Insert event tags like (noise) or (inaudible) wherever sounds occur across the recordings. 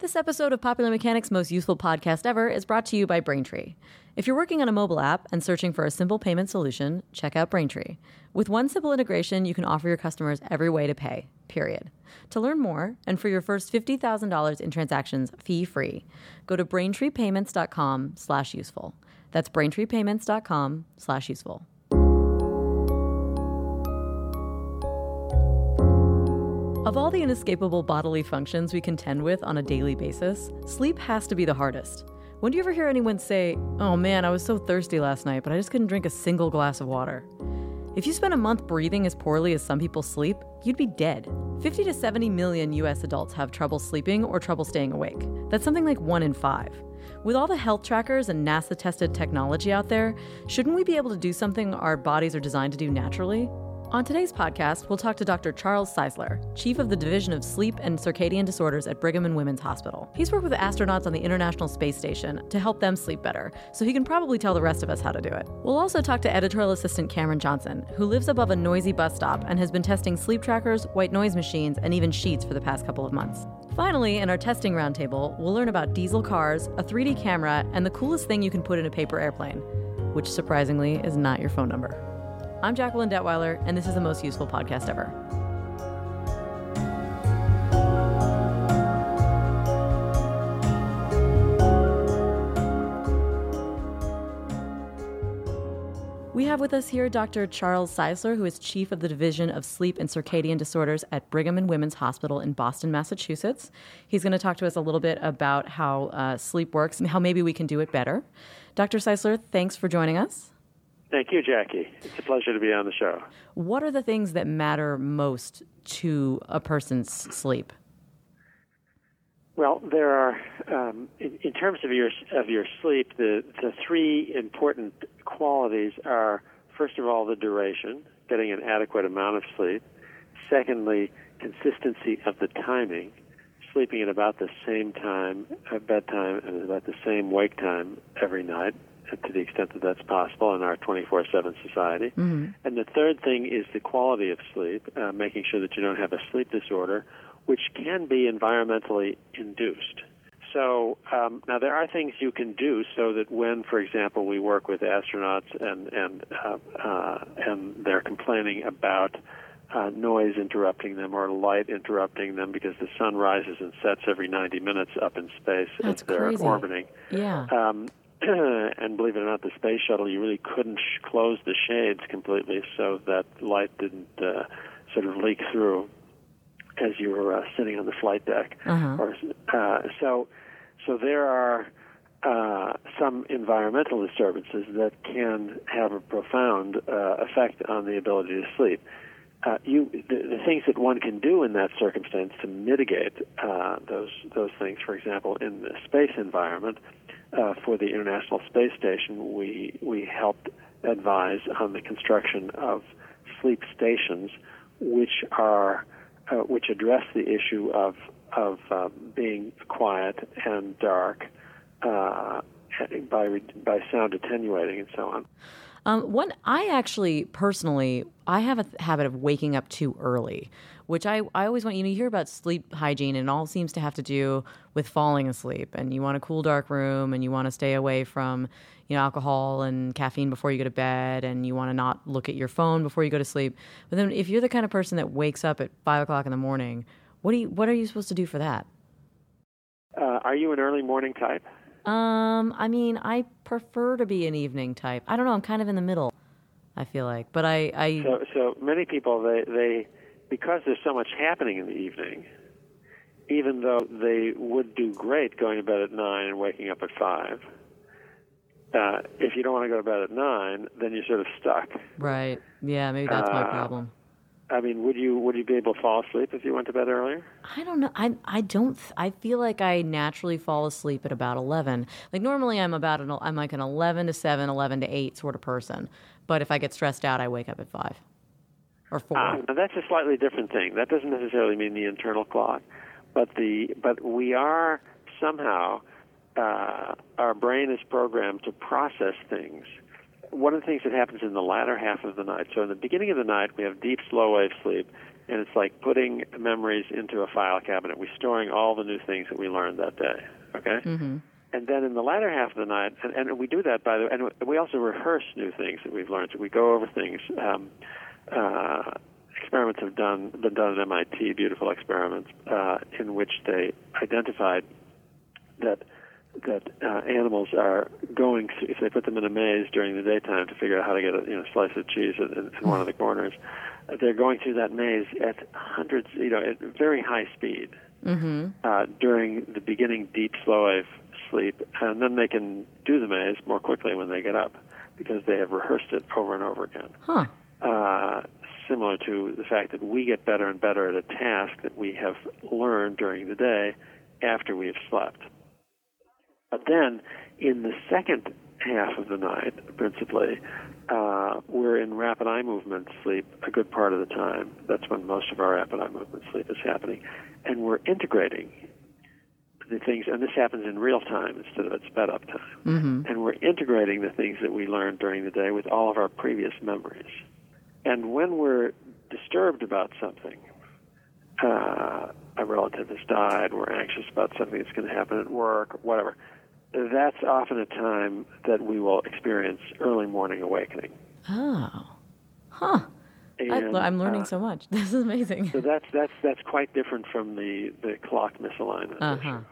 This episode of Popular Mechanics' most useful podcast ever is brought to you by Braintree. If you're working on a mobile app and searching for a simple payment solution, check out Braintree. With one simple integration, you can offer your customers every way to pay, period. To learn more and for your first $50,000 in transactions fee-free, go to braintreepayments.com slash useful. That's braintreepayments.com slash useful. Of all the inescapable bodily functions we contend with on a daily basis, sleep has to be the hardest. When do you ever hear anyone say, Oh man, I was so thirsty last night, but I just couldn't drink a single glass of water? If you spent a month breathing as poorly as some people sleep, you'd be dead. 50 to 70 million US adults have trouble sleeping or trouble staying awake. That's something like one in five. With all the health trackers and NASA tested technology out there, shouldn't we be able to do something our bodies are designed to do naturally? On today's podcast, we'll talk to Dr. Charles Czeisler, Chief of the Division of Sleep and Circadian Disorders at Brigham and Women's Hospital. He's worked with astronauts on the International Space Station to help them sleep better, so he can probably tell the rest of us how to do it. We'll also talk to editorial assistant Cameron Johnson, who lives above a noisy bus stop and has been testing sleep trackers, white noise machines, and even sheets for the past couple of months. Finally, in our testing roundtable, we'll learn about diesel cars, a 3D camera, and the coolest thing you can put in a paper airplane, which surprisingly is not your phone number. I'm Jacqueline Detweiler, and this is the most useful podcast ever. We have with us here Dr. Charles Czeisler, who is chief of the Division of Sleep and Circadian Disorders at Brigham and Women's Hospital in Boston, Massachusetts. He's going to talk to us a little bit about how uh, sleep works and how maybe we can do it better. Dr. Czeisler, thanks for joining us. Thank you, Jackie. It's a pleasure to be on the show. What are the things that matter most to a person's sleep? Well, there are, um, in, in, terms of your of your sleep, the the three important qualities are first of all the duration, getting an adequate amount of sleep. Secondly, consistency of the timing, sleeping at about the same time at bedtime and about the same wake time every night to the extent that that's possible in our 24/7 society. Mm-hmm. And the third thing is the quality of sleep, uh, making sure that you don't have a sleep disorder, which can be environmentally induced. So um, now there are things you can do so that when, for example, we work with astronauts and and uh, uh, and they're complaining about uh, noise interrupting them or light interrupting them because the sun rises and sets every 90 minutes up in space That's as they're crazy. orbiting. Yeah. Um, (clears throat) and believe it or not, the space shuttle, you really couldn't sh- close the shades completely so that light didn't uh, sort of leak through as you were uh, sitting on the flight deck. Uh-huh. Or, uh, so, so there are uh, some environmental disturbances that can have a profound uh, effect on the ability to sleep. Uh, you, the, the, things that one can do in that circumstance to mitigate uh, those those things, for example, in the space environment, uh, for the International Space Station, we we helped advise on the construction of sleep stations, which are uh, which address the issue of of uh, being quiet and dark uh, by by sound attenuating and so on. Um, one, I actually personally, I have a habit of waking up too early, which I, I always want you to hear about sleep hygiene, and it all seems to have to do with falling asleep. And you want a cool, dark room, and you want to stay away from, you know, alcohol and caffeine before you go to bed, and you want to not look at your phone before you go to sleep. But then, if you're the kind of person that wakes up at five o'clock in the morning, what do you, what are you supposed to do for that? Uh, are you an early morning type? Um, I mean, I prefer to be an evening type. I don't know. I'm kind of in the middle. I feel like, but I, I. So, so many people they they because there's so much happening in the evening. Even though they would do great going to bed at nine and waking up at five, uh, if you don't want to go to bed at nine, then you're sort of stuck. Right. Yeah. Maybe that's uh, my problem. I mean, would you would you be able to fall asleep if you went to bed earlier? I don't know. I I don't. I feel like I naturally fall asleep at about eleven. Like normally, I'm about an I'm like an eleven to seven, 11 to eight sort of person. But if I get stressed out, I wake up at five or four. Uh, now that's a slightly different thing. That doesn't necessarily mean the internal clock, but the but we are somehow uh, our brain is programmed to process things one of the things that happens in the latter half of the night. So in the beginning of the night, we have deep, slow wave sleep, and it's like putting memories into a file cabinet. We're storing all the new things that we learned that day. Okay. Mm-hmm. And then in the latter half of the night, and, and we do that by the way, and we also rehearse new things that we've learned. So we go over things. Um, uh, experiments have done been done at MIT, beautiful experiments, uh, in which they identified that that uh, animals are going through if they put them in a maze during the daytime to figure out how to get a you know slice of cheese in, in one of the corners. They're going through that maze at hundreds, you know, at very high speed Mm-hmm. uh, during the beginning deep slow wave sleep, and then they can do the maze more quickly when they get up because they have rehearsed it over and over again. Huh. Uh, similar to the fact that we get better and better at a task that we have learned during the day after we have slept. But then, in the second half of the night, principally, uh, we're in rapid eye movement sleep a good part of the time. That's when most of our rapid eye movement sleep is happening. And we're integrating the things, and this happens in real time instead of at sped up time. Mm-hmm. And we're integrating the things that we learned during the day with all of our previous memories. And when we're disturbed about something, uh, a relative has died, we're anxious about something that's going to happen at work, whatever, that's often a time that we will experience early morning awakening. Oh. Huh. I, And, I'm learning uh, so much. (laughs) This is amazing. So that's that's that's quite different from the the clock misalignment. Uh issue.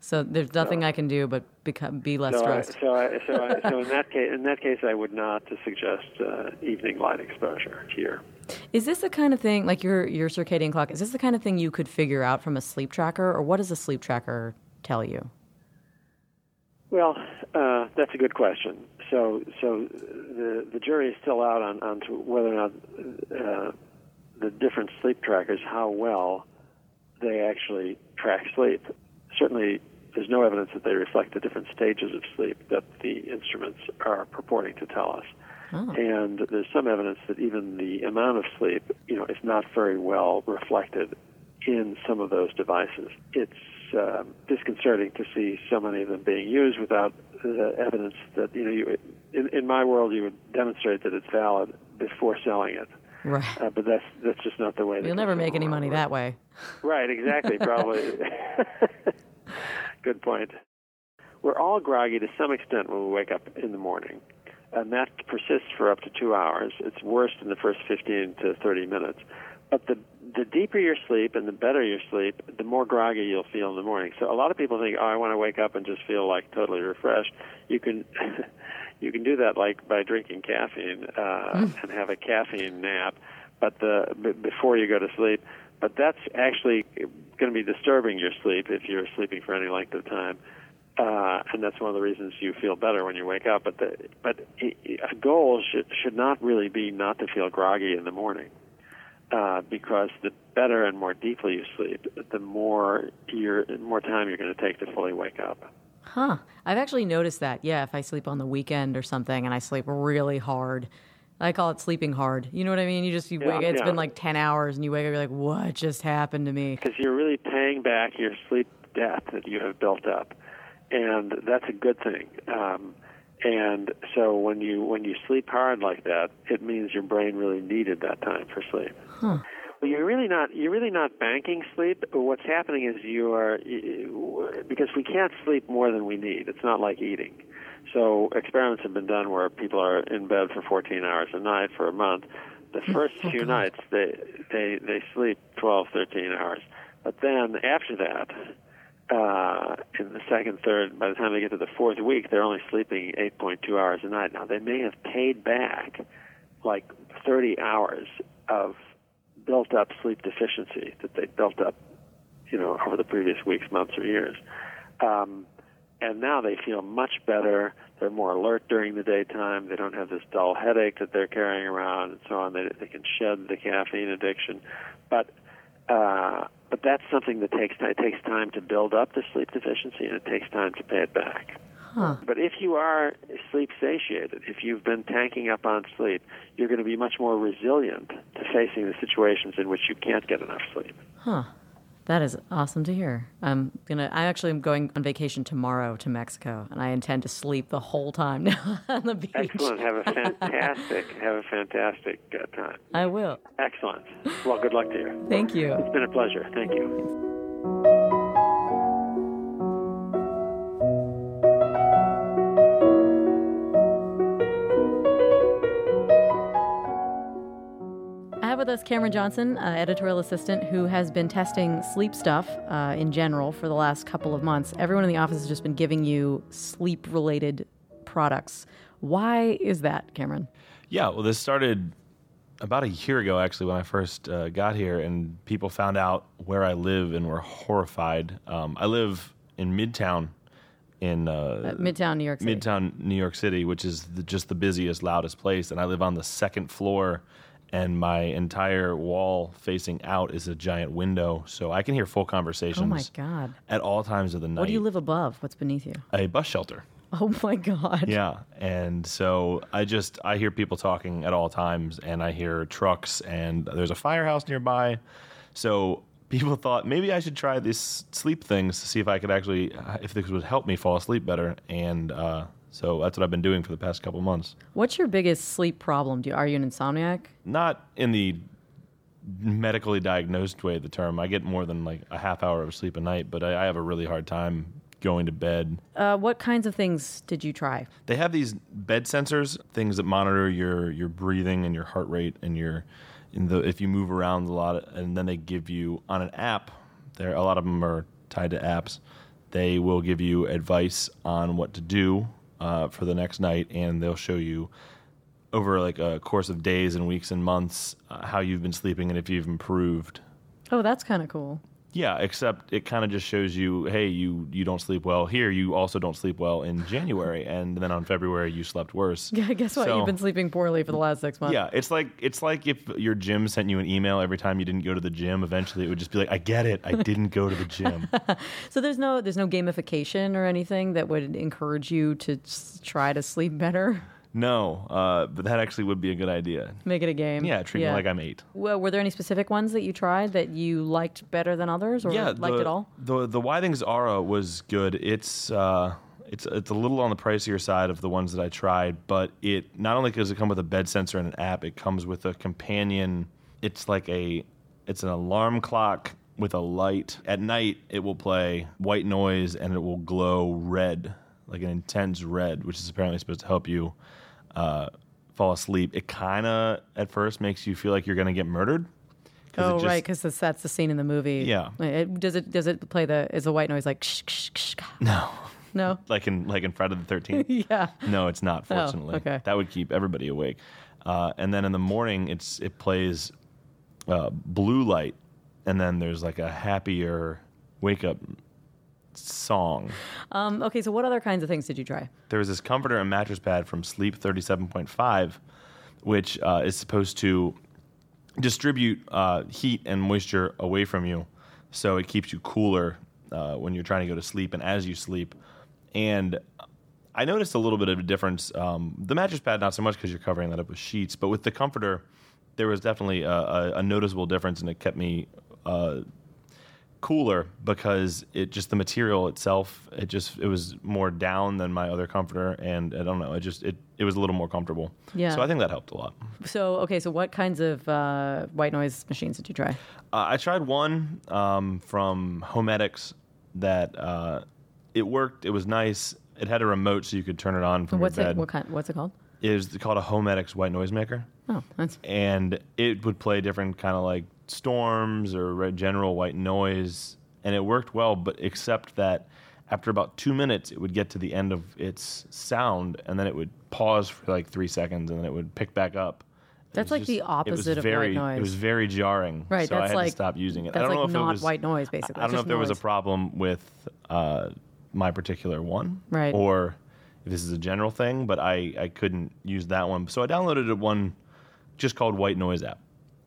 So there's nothing I can do but become be less So, I, stressed. so, I, so, I, so in (laughs) that case, in that case, I would not suggest uh, evening light exposure here. Is this the kind of thing like your your circadian clock? Is this the kind of thing you could figure out from a sleep tracker, or what does a sleep tracker tell you? Well, uh, that's a good question. So, so the the jury is still out on on to whether or not uh, the different sleep trackers how well they actually track sleep. Certainly, there's no evidence that they reflect the different stages of sleep that the instruments are purporting to tell us. Oh. And there's some evidence that even the amount of sleep, you know, is not very well reflected in some of those devices. It's um, disconcerting to see so many of them being used without uh, evidence that you know. You, in, in my world, you would demonstrate that it's valid before selling it, Right. uh, but that's that's just not the way. You'll never make any money works. that way. Right, exactly, probably. (laughs) (laughs) Good point. We're all groggy to some extent when we wake up in the morning, and that persists for up to two hours. It's worst in the first 15 to 30 minutes. But the the deeper your sleep and the better your sleep, the more groggy you'll feel in the morning. So a lot of people think, "Oh, I want to wake up and just feel like totally refreshed." You can (laughs) you can do that like by drinking caffeine uh, and have a caffeine nap, but the b- before you go to sleep. But that's actually going to be disturbing your sleep if you're sleeping for any length of time. Uh, and that's one of the reasons you feel better when you wake up. But the, but a goal should should not really be not to feel groggy in the morning, uh, because the better and more deeply you sleep, the more you're more time you're going to take to fully wake up. Huh. I've actually noticed that. Yeah, if I sleep on the weekend or something and I sleep really hard, I call it sleeping hard. You know what I mean? You just you Yeah, wake. It's yeah. been like ten hours, and you wake up. You're like, what just happened to me? because you're really paying back your sleep debt that you have built up, and that's a good thing. Um, and so when you when you sleep hard like that, it means your brain really needed that time for sleep. Huh. Well, you're really not you're really not banking sleep. What's happening is you are because we can't sleep more than we need. It's not like eating. So experiments have been done where people are in bed for 14 hours a night for a month. The first few nights they they they sleep 12, 13 hours, but then after that, uh, in the second, third, by the time they get to the fourth week, they're only sleeping 8.2 hours a night. Now they may have paid back like 30 hours of built up sleep deficiency that they built up, you know, over the previous weeks, months, or years. Um, and now they feel much better. They're more alert during the daytime. They don't have this dull headache that they're carrying around, and so on. They, they can shed the caffeine addiction, but uh, but that's something that takes time. It takes time to build up the sleep deficiency, and it takes time to pay it back. Huh. But if you are sleep satiated, if you've been tanking up on sleep, you're going to be much more resilient to facing the situations in which you can't get enough sleep. Huh. That is awesome to hear. I'm gonna. I actually am going on vacation tomorrow to Mexico, and I intend to sleep the whole time (laughs) now on the beach. Excellent. Have a fantastic, (laughs) have a fantastic uh, time. I will. Excellent. Well, good luck to you. Thank you. It's been a pleasure. Thank you. Cameron Johnson, uh, editorial assistant, who has been testing sleep stuff uh, in general for the last couple of months. Everyone in the office has just been giving you sleep related products. Why is that, Cameron? Yeah, well, this started about a year ago, actually, when I first uh, got here, and people found out where I live and were horrified. Um, I live in Midtown, in uh, Midtown New York City. Midtown New York City, which is the, just the busiest, loudest place, and I live on the second floor. And my entire wall facing out is a giant window, so I can hear full conversations Oh my God. at all times of the night. What do you live above? What's beneath you? A bus shelter. Oh my God. Yeah, and so I just I hear people talking at all times, and I hear trucks, and there's a firehouse nearby. So people (laughs) thought maybe I should try these sleep things to see if I could actually if this would help me fall asleep better. And uh, so that's what I've been doing for the past couple months. What's your biggest sleep problem? Do you, are you an insomniac? Not in the medically diagnosed way of the term. I get more than like a half hour of sleep a night, but I, I have a really hard time going to bed Uh, what kinds of things did you try? They have these bed sensors, things that monitor your your breathing and your heart rate and your in the if you move around a lot, and then they give you on an app. There, a lot of them are tied to apps. They will give you advice on what to do uh, for the next night, and they'll show you over like a course of days and weeks and months uh, how you've been sleeping and if you've improved. Oh, that's kind of cool. Yeah, except it kind of just shows you, hey, you you don't sleep well here. You also don't sleep well in January, (laughs) and then on February you slept worse. Yeah, guess what? So- You've been sleeping poorly for the last six months. Yeah, it's like it's like if your gym sent you an email every time you didn't go to the gym. Eventually, it would just be like, I get it, I didn't go to the gym. (laughs) So there's no there's no gamification or anything that would encourage you to try to sleep better. No, uh, but that actually would be a good idea. Make it a game. Yeah, treat me like I'm eight. Well, were there any specific ones that you tried that you liked better than others, or yeah, liked the, it all? The the Withings Aura was good. It's uh, it's it's a little on the pricier side of the ones that I tried, but it not only does it come with a bed sensor and an app, it comes with a companion. It's like a it's an alarm clock with a light. At night, it will play white noise and it will glow red, like an intense red, which is apparently supposed to help you uh, fall asleep. It kind of at first makes you feel like you're going to get murdered. Oh, just- right, because that's the scene in the movie. Yeah. It, does it does it play the is the white noise like ksh, ksh, ksh? No. no? (laughs) like in like in Friday the Thirteenth. (laughs) yeah. No, it's not. Oh, Fortunately, okay. that would keep everybody awake. Uh, and then in the morning, it's it plays uh, blue light, and then there's like a happier wake up song. Um, okay, so what other kinds of things did you try? There was this comforter and mattress pad from Sleep Thirty Seven Point Five, which uh, is supposed to distribute uh, heat and moisture away from you, so it keeps you cooler uh, when you're trying to go to sleep and as you sleep. And I noticed a little bit of a difference. Um, the mattress pad, not so much because you're covering that up with sheets, but with the comforter, there was definitely a, a, a noticeable difference, and it kept me uh, cooler because it just the material itself. It just it was more down than my other comforter, and I don't know. It just it it was a little more comfortable. Yeah. So I think that helped a lot. So okay, so what kinds of uh, white noise machines did you try? Uh, I tried one um, from Homedics that uh, it worked. It was nice. It had a remote so you could turn it on from What's your it? bed. What kind? What's it called? It was called a Homedics white noise maker, Oh, that's and it would play different kind of like storms or general white noise, and it worked well. But except that after about two minutes, it would get to the end of its sound, and then it would pause for like three seconds, and then it would pick back up. That's like the it was opposite of white very, noise. It was very jarring. Right, So I that's had like- to stop using it. that's I don't like know if not it was, white noise, basically. I don't know Just if there was a problem with uh, my particular one, Right. Or if this is a general thing, but I, I couldn't use that one. So I downloaded a one just called White Noise app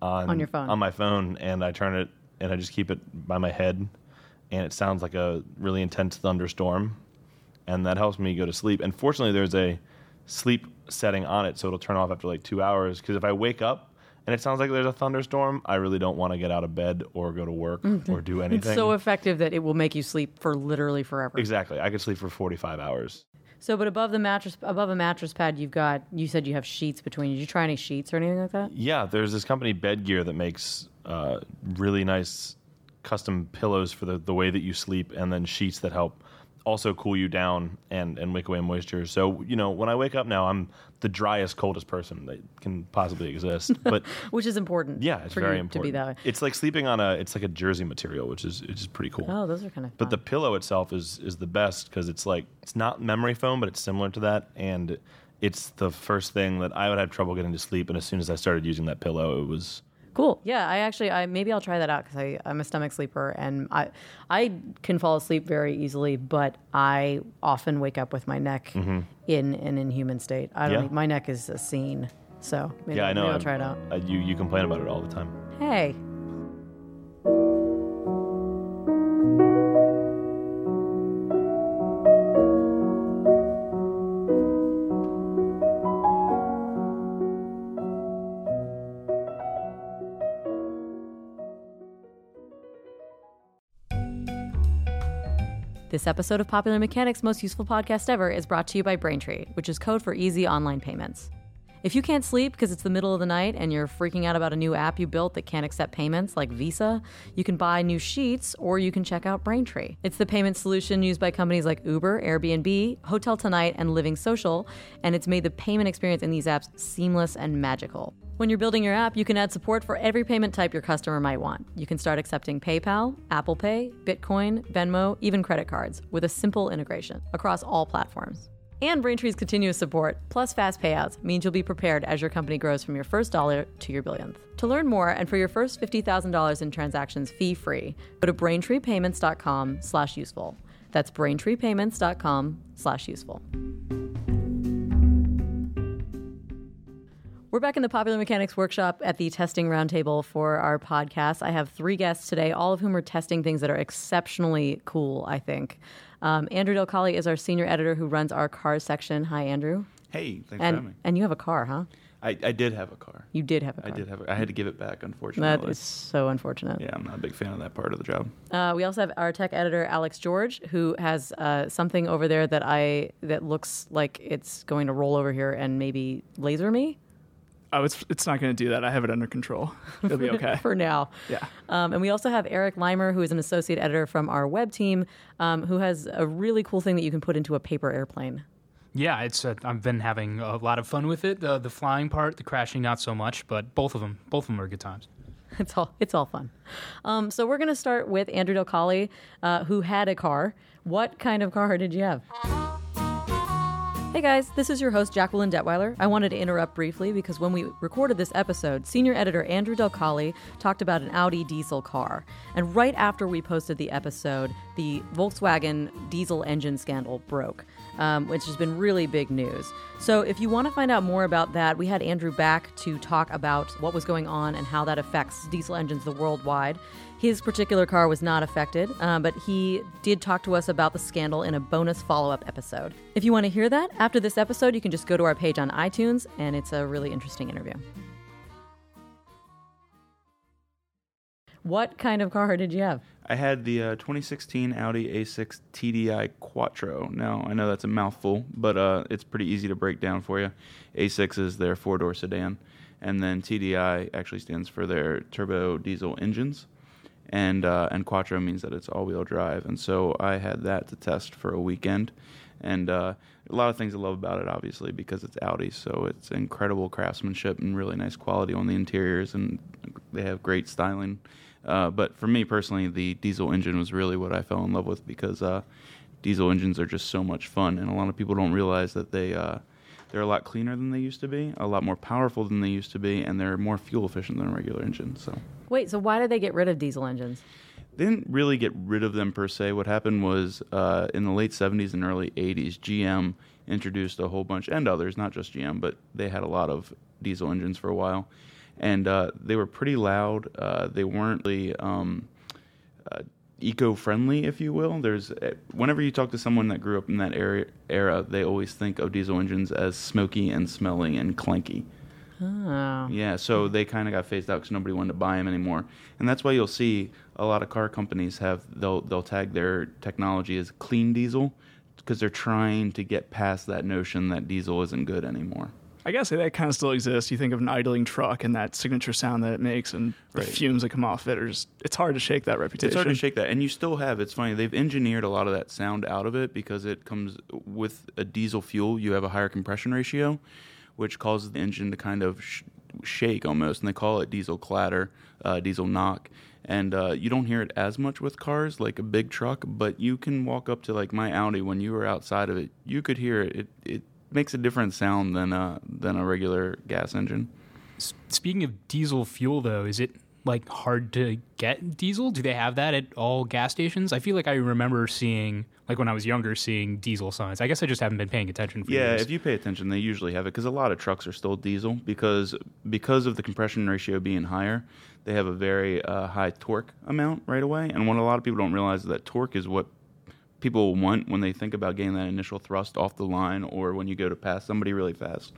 on, On your phone. on my phone, and I turn it and I just keep it by my head, and it sounds like a really intense thunderstorm, and that helps me go to sleep. And fortunately, there's a sleep setting on it, so it'll turn off after like two hours. Because if I wake up and it sounds like there's a thunderstorm, I really don't want to get out of bed or go to work mm, or do anything. It's so effective that it will make you sleep for literally forever. exactly. I could sleep for 45 hours. So, but above the mattress, above a mattress pad, you've got. You said you have sheets between. Did you try any sheets or anything like that? Yeah, there's this company Bed Gear that makes uh, really nice custom pillows for the, the way that you sleep, and then sheets that help also cool you down and and wake away moisture. So you know, when I wake up now, I'm the driest, coldest person that can possibly exist. (laughs) But Which is important. yeah, it's very important. to be that way. It's like sleeping on a it's like a jersey material, which is is pretty cool. Oh, those are kind of. But the pillow itself is is the best because it's like it's not memory foam, but it's similar to that, and it's the first thing that I would have trouble getting to sleep. And as soon as I started using that pillow, it was Cool. Yeah, I actually, I maybe I'll try that out because I'm a stomach sleeper and I, I can fall asleep very easily, but I often wake up with my neck in an inhuman state. I don't. Mm-hmm. Yeah. My neck is a scene, so maybe, yeah, I know. maybe I'll I'm- try it out. uh, you you complain about it all the time. Hey. This episode of Popular Mechanics' most useful podcast ever is brought to you by Braintree, which is code for easy online payments. If you can't sleep because it's the middle of the night and you're freaking out about a new app you built that can't accept payments like Visa, you can buy new sheets or you can check out Braintree. It's the payment solution used by companies like Uber, Airbnb, Hotel Tonight, and Living Social, and it's made the payment experience in these apps seamless and magical. When you're building your app, you can add support for every payment type your customer might want. You can start accepting PayPal, Apple Pay, Bitcoin, Venmo, even credit cards with a simple integration across all platforms. And Braintree's continuous support, plus fast payouts, means you'll be prepared as your company grows from your first dollar to your billionth. To learn more and for your first $50,000 in transactions fee-free, go to braintreepayments.com slash useful. That's braintreepayments.com slash useful. We're back in the Popular Mechanics Workshop at the testing roundtable for our podcast. I have three guests today, all of whom are testing things that are exceptionally cool, I think. Um, Andrew Del Colle is our senior editor who runs our cars section. Hi, Andrew. Hey, thanks for having me. And, and you have a car, huh? I, I did have a car. You did have a car. I did have. A, I had to give it back, unfortunately. That is so unfortunate. Yeah, I'm not a big fan of that part of the job. Uh, we also have our tech editor Alex George, who has uh, something over there that I that looks like it's going to roll over here and maybe laser me Oh, it's it's not going to do that. I have it under control. (laughs) It'll be (laughs) okay. for now. Yeah. Um, and we also have Eric Limer, who is an associate editor from our web team, um, who has a really cool thing that you can put into a paper airplane. Yeah, it's uh, I've been having a lot of fun with it. The the flying part, the crashing, not so much, but both of them, both of them are good times. (laughs) It's all it's all fun. Um, so we're going to start with Andrew Del Colle, uh, who had a car. What kind of car did you have? Hey guys, this is your host Jacqueline Detweiler. I wanted to interrupt briefly because when we recorded this episode, senior editor Andrew Del talked about an Audi diesel car. And right after we posted the episode, the Volkswagen diesel engine scandal broke, um, which has been really big news. So if you want to find out more about that, we had Andrew back to talk about what was going on and how that affects diesel engines the worldwide. His particular car was not affected, uh, but he did talk to us about the scandal in a bonus follow up episode. If you want to hear that after this episode, you can just go to our page on iTunes, and it's a really interesting interview. What kind of car did you have? I had the uh, 2016 Audi A6 TDI Quattro. Now I know that's a mouthful, but uh, it's pretty easy to break down for you. A6 is their four-door sedan, and then TDI actually stands for their turbo diesel engines, and uh, and Quattro means that it's all-wheel drive. And so I had that to test for a weekend, and uh, a lot of things I love about it, obviously, because it's Audi, so it's incredible craftsmanship and really nice quality on the interiors, and they have great styling. Uh, but for me personally, the diesel engine was really what I fell in love with because uh, diesel engines are just so much fun, and a lot of people don't realize that they uh, they're a lot cleaner than they used to be, a lot more powerful than they used to be, and they're more fuel efficient than a regular engine. So Wait, so why did they get rid of diesel engines? they didn't really get rid of them per se. What happened was uh, in the late 70s and early 80s, GM introduced a whole bunch, and others, not just GM, but they had a lot of diesel engines for a while. And uh, they were pretty loud. Uh, they weren't really um, uh, eco-friendly, if you will. There's uh, whenever you talk to someone that grew up in that era, era, they always think of diesel engines as smoky and smelly and clanky. Oh. Yeah, so they kind of got phased out because nobody wanted to buy them anymore, and that's why you'll see a lot of car companies have they'll they'll tag their technology as clean diesel because they're trying to get past that notion that diesel isn't good anymore. I guess that kind of still exists. You think of an idling truck and that signature sound that it makes, and the fumes that come off it. Are just, it's hard to shake that reputation. It's hard to shake that, and you still have. It's funny they've engineered a lot of that sound out of it because it comes with a diesel fuel. You have a higher compression ratio, which causes the engine to kind of sh- shake almost, and they call it diesel clatter, uh, diesel knock. And uh, you don't hear it as much with cars like a big truck, but you can walk up to like my Audi when you were outside of it, you could hear it. It, it makes a different sound than a than a regular gas engine. S- Speaking of diesel fuel, though, is it like hard to get diesel? Do they have that at all gas stations? I feel like I remember seeing, like when I was younger, seeing diesel signs. I guess I just haven't been paying attention for Yeah, years. if you pay attention, they usually have it because a lot of trucks are still diesel because because of the compression ratio being higher, they have a very uh, high torque amount right away. And what a lot of people don't realize is that torque is what people want when they think about getting that initial thrust off the line or when you go to pass somebody really fast.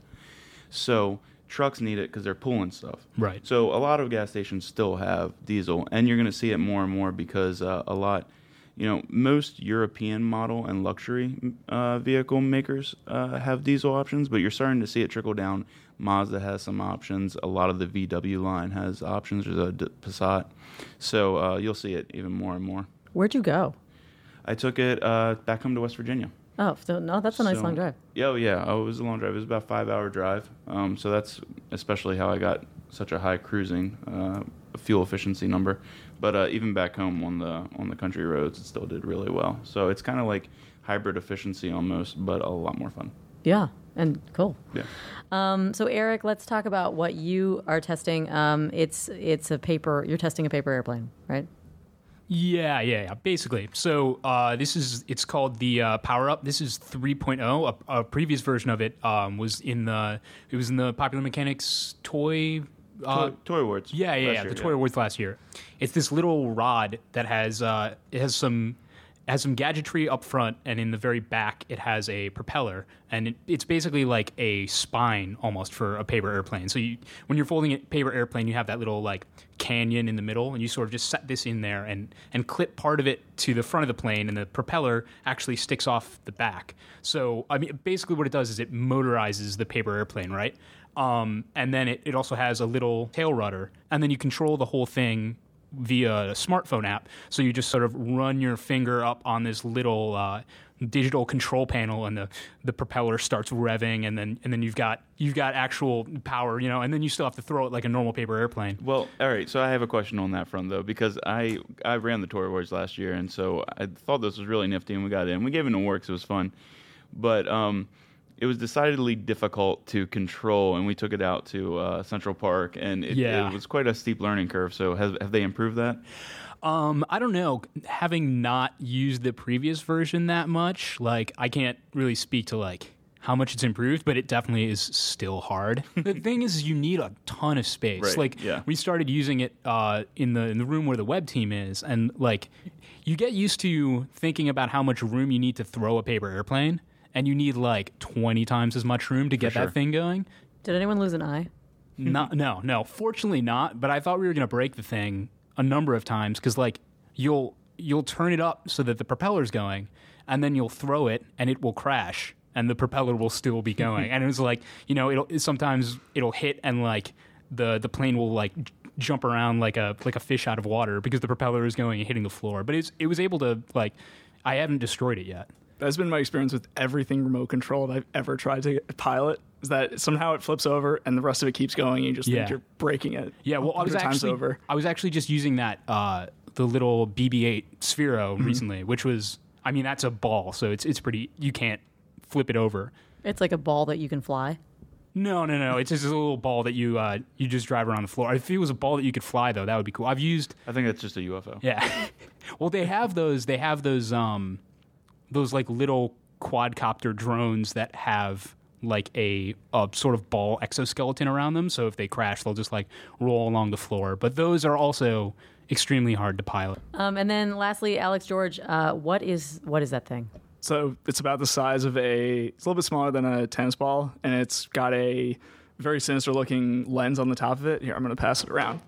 So trucks need it because they're pulling stuff. Right. So a lot of gas stations still have diesel, and you're going to see it more and more because uh, a lot, you know, most European model and luxury uh, vehicle makers uh, have diesel options, but you're starting to see it trickle down. Mazda has some options. A lot of the VW line has options. There's a D- Passat, so uh, you'll see it even more and more. Where'd you go? I took it uh, back home to West Virginia. Oh, so, no, that's a nice So- long drive. Yeah, oh, yeah. Oh, it was a long drive. It was about a five hour drive. Um, so that's especially how I got such a high cruising uh, fuel efficiency number. But uh, even back home on the on the country roads, it still did really well. So it's kind of like hybrid efficiency almost, but a lot more fun. Yeah, and cool. Yeah. Um, so Eric, let's talk about what you are testing. Um, it's it's a paper. You're testing a paper airplane, right? Yeah, yeah, yeah. Basically, so uh, this is it's called the uh, Power Up. This is 3.0. A, a previous version of it um, was in the it was in the Popular Mechanics toy. Uh, Toy, Toy Awards. yeah, yeah, yeah. year, The Toy Awards last year. It's this little rod that has uh, it has some has some gadgetry up front, and in the very back it has a propeller, and it, it's basically like a spine almost for a paper airplane. So you, when you're folding a paper airplane, you have that little like canyon in the middle, and you sort of just set this in there and and clip part of it to the front of the plane, and the propeller actually sticks off the back. So I mean, basically what it does is it motorizes the paper airplane, right? Um, and then it, it also has a little tail rudder, and then you control the whole thing via a smartphone app. So you just sort of run your finger up on this little uh, digital control panel, and the, the propeller starts revving, and then and then you've got you've got actual power, you know, and then you still have to throw it like a normal paper airplane. Well, all right. So I have a question on that front though, because I I ran the Toy Awards last year, and so I thought this was really nifty, and we got in. We gave it an award it was fun, but um, it was decidedly difficult to control, and we took it out to uh, Central Park, and it, Yeah. it was quite a steep learning curve. So has, have they improved that? Um, I don't know. Having not used the previous version that much, like I can't really speak to like how much it's improved, but it definitely is still hard. (laughs) the thing is, you need a ton of space. Right, Like yeah. we started using it uh, in the in the room where the web team is, and like you get used to thinking about how much room you need to throw a paper airplane, and you need like twenty times as much room to get sure. that thing going. Did anyone lose an eye? Not, (laughs) no, no. Fortunately, not. But I thought we were going to break the thing a number of times because, like, you'll you'll turn it up so that the propeller's going, and then you'll throw it, and it will crash, and the propeller will still be going. (laughs) and it was like, you know, it'll sometimes it'll hit, and like the the plane will like j- jump around like a like a fish out of water because the propeller is going and hitting the floor. But it's it was able to like, I haven't destroyed it yet. That's been my experience with everything remote controlled I've ever tried to pilot. Is that somehow it flips over and the rest of it keeps going. And you just Yeah. think you're breaking it. Yeah, well, I was times actually over. I was actually just using that uh, the little BB-8 Sphero Mm-hmm. recently, which was I mean that's a ball, so it's it's pretty. You can't flip it over. It's like a ball that you can fly. No, no, no. It's just a little ball that you uh, you just drive around the floor. If it was a ball that you could fly, though, that would be cool. I've used I think that's just a UFO. yeah. (laughs) well, they have those. They have those um those like little quadcopter drones that have like a, a sort of ball exoskeleton around them. So if they crash, they'll just like roll along the floor. But those are also extremely hard to pilot. Um, and then lastly, Alex George, uh, what is what is that thing? So it's about the size of a. It's a little bit smaller than a tennis ball, and it's got a very sinister looking lens on the top of it. Here, I'm going to pass it around.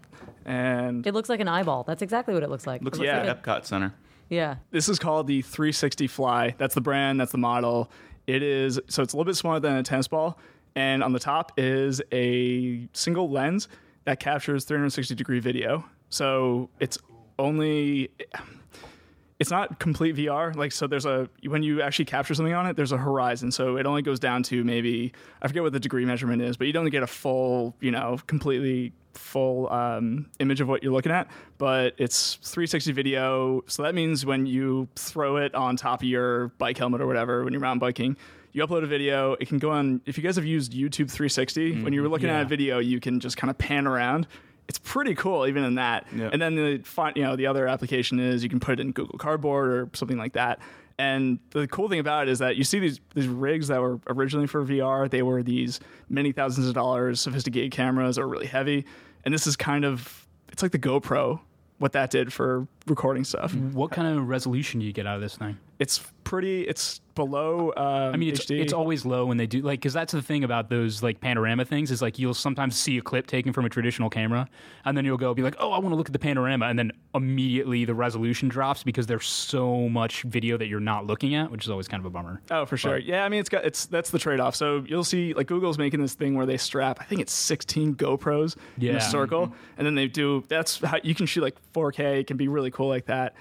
And It looks like an eyeball. That's exactly what it looks like. Looks It like Yeah. like a- Epcot Center. Yeah. this is called the 360 Fly. That's the brand, that's the model. It is, so it's a little bit smaller than a tennis ball. And on the top is a single lens that captures 360 degree video. So it's only it's not complete VR. Like so, there's a when you actually capture something on it, there's a horizon. So it only goes down to maybe I forget what the degree measurement is, but you don't get a full, you know, completely full um, image of what you're looking at. But it's 360 video, so that means when you throw it on top of your bike helmet or whatever when you're mountain biking. You upload a video. It can go on. If you guys have used YouTube 360, when you're looking at a video, you can just kind of pan around. It's pretty cool, even in that. Yeah. And then the you know the other application is you can put it in Google Cardboard or something like that. And the cool thing about it is that you see these these rigs that were originally for VR. They were these many thousands of dollars sophisticated cameras, are really heavy. And this is kind of it's like the GoPro, what that did for recording stuff. What kind of resolution do you get out of this thing? It's pretty. It's below. Um, I mean, it's it's always low when they do like because that's the thing about those like panorama things is like you'll sometimes see a clip taken from a traditional camera, and then you'll go be like, oh, I want to look at the panorama, and then immediately the resolution drops because there's so much video that you're not looking at, which is always kind of a bummer. Oh, for sure. Yeah, I mean, it's got it's that's the trade off. So you'll see, like Google's making this thing where they strap, I think it's 16 GoPros in a circle, and then they do. That's how you can shoot like 4K. It can be really cool like that.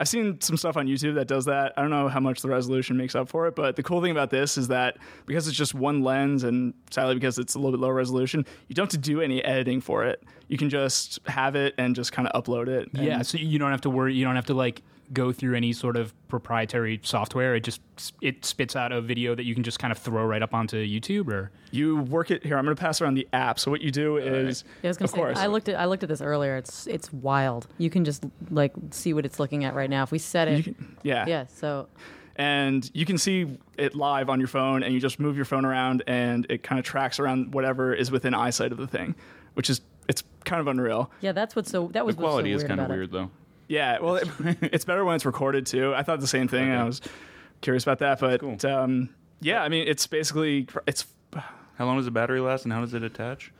I've seen some stuff on YouTube that does that. I don't know how much the resolution makes up for it, but the cool thing about this is that because it's just one lens, and sadly because it's a little bit lower resolution, you don't have to do any editing for it. You can just have it and just kind of upload it. Yeah, so you don't have to worry. You don't have to like go through any sort of proprietary software. It just it spits out a video that you can just kind of throw right up onto YouTube or you work it here. I'm going to pass around the app. So what you do is, Yeah, I was gonna of say, course, I looked at I looked at this earlier. It's it's wild. You can just like see what it's looking at right now. If we set it, you can, yeah, yeah. So and you can see it live on your phone and you just move your phone around and it kind of tracks around whatever is within eyesight of the thing which is it's kind of unreal yeah, that's what's so that was The what's so quality is kind of about it. weird though. Yeah well it, (laughs) it's better when it's recorded too i thought the same thing and i was curious about that but Cool. um, yeah i mean it's basically it's How long does the battery last, and how does it attach?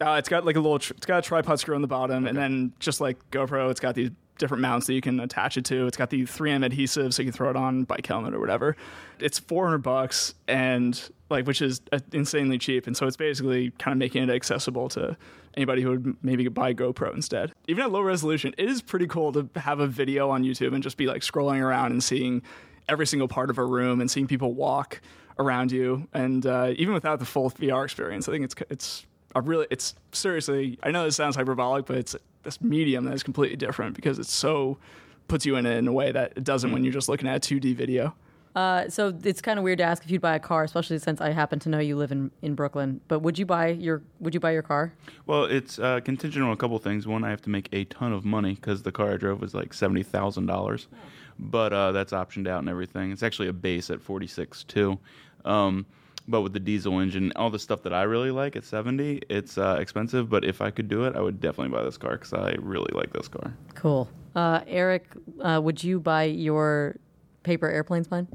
uh, it's got like a little tr- it's got a tripod screw on the bottom and then just like gopro it's got these different mounts that you can attach it to. It's got the 3m adhesive so you can throw it on bike helmet or whatever. It's 400 bucks and like which is uh, insanely cheap. And so it's basically kind of making it accessible to anybody who would maybe buy gopro instead. Even at low resolution it is pretty cool to have a video on youtube and just be like scrolling around and seeing every single part of a room and seeing people walk around you. And uh, even without the full vr experience i think it's it's a really it's seriously i know this sounds hyperbolic but it's this medium that is completely different because it's so puts you in it in a way that it doesn't when you're just looking at a 2d video Uh, so it's kind of weird to ask if you'd buy a car, especially since I happen to know you live in, in Brooklyn. But would you buy your Would you buy your car? Well, it's uh, contingent on a couple things. One, I have to make a ton of money because the car I drove was like seventy thousand dollars, but uh, that's optioned out and everything. It's actually a base at forty six too, um, but with the diesel engine, all the stuff that I really like at seventy, it's uh, expensive. But if I could do it, I would definitely buy this car because I really like this car. Cool. Uh, Eric, uh, would you buy your paper airplanes plane?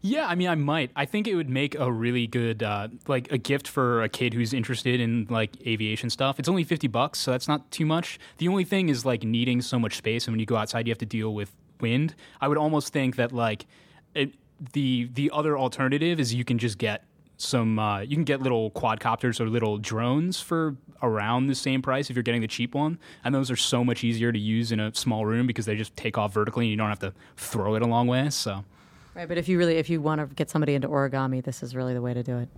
Yeah, I mean, I might. I think it would make a really good, uh, like, a gift for a kid who's interested in like aviation stuff. It's only fifty bucks, so that's not too much. The only thing is like needing so much space, and when you go outside, you have to deal with wind. I would almost think that like it, the the other alternative is you can just get some uh, you can get little quadcopters or little drones for around the same price if you're getting the cheap one and those are so much easier to use in a small room because they just take off vertically and you don't have to throw it a long way so Right, but if you really if you want to get somebody into origami, this is really the way to do it.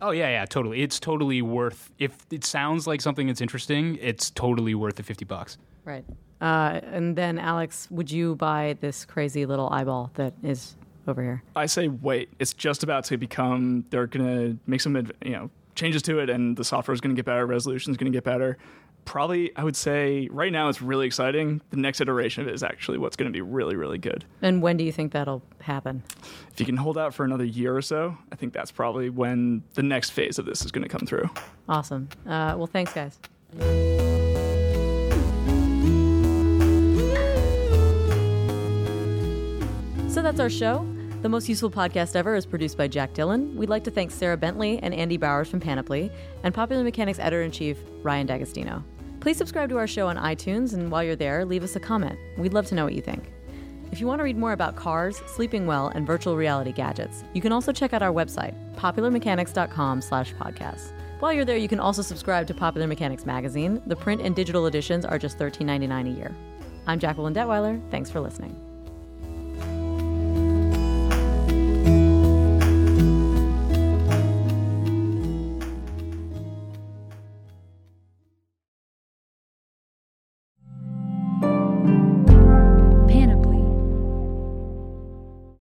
Oh yeah, yeah, totally. It's totally worth. If it sounds like something that's interesting, it's totally worth the fifty bucks. Right. Uh, and then Alex, would you buy this crazy little eyeball that is over here? i say wait it's just about to become they're gonna make some you know changes to it and the software is gonna get better resolution is gonna get better probably i would say right now it's really exciting the next iteration of it is actually what's gonna be really really good And when do you think that'll happen? if you can hold out for another year or so i think that's probably when the next phase of this is gonna come through Awesome. Uh, well, thanks, guys. So that's our show. The Most Useful Podcast Ever is produced by Jack Dillon. We'd like to thank Sarah Bentley and Andy Bowers from Panoply, and Popular Mechanics Editor in Chief, Ryan D'Agostino. Please subscribe to our show on iTunes, and while you're there, leave us a comment. We'd love to know what you think. If you want to read more about cars, sleeping well, and virtual reality gadgets, you can also check out our website, popularmechanics.com slash podcasts. While you're there, you can also subscribe to Popular Mechanics magazine. The print and digital editions are just $13.99 a year. I'm Jacqueline Detweiler. Thanks for listening.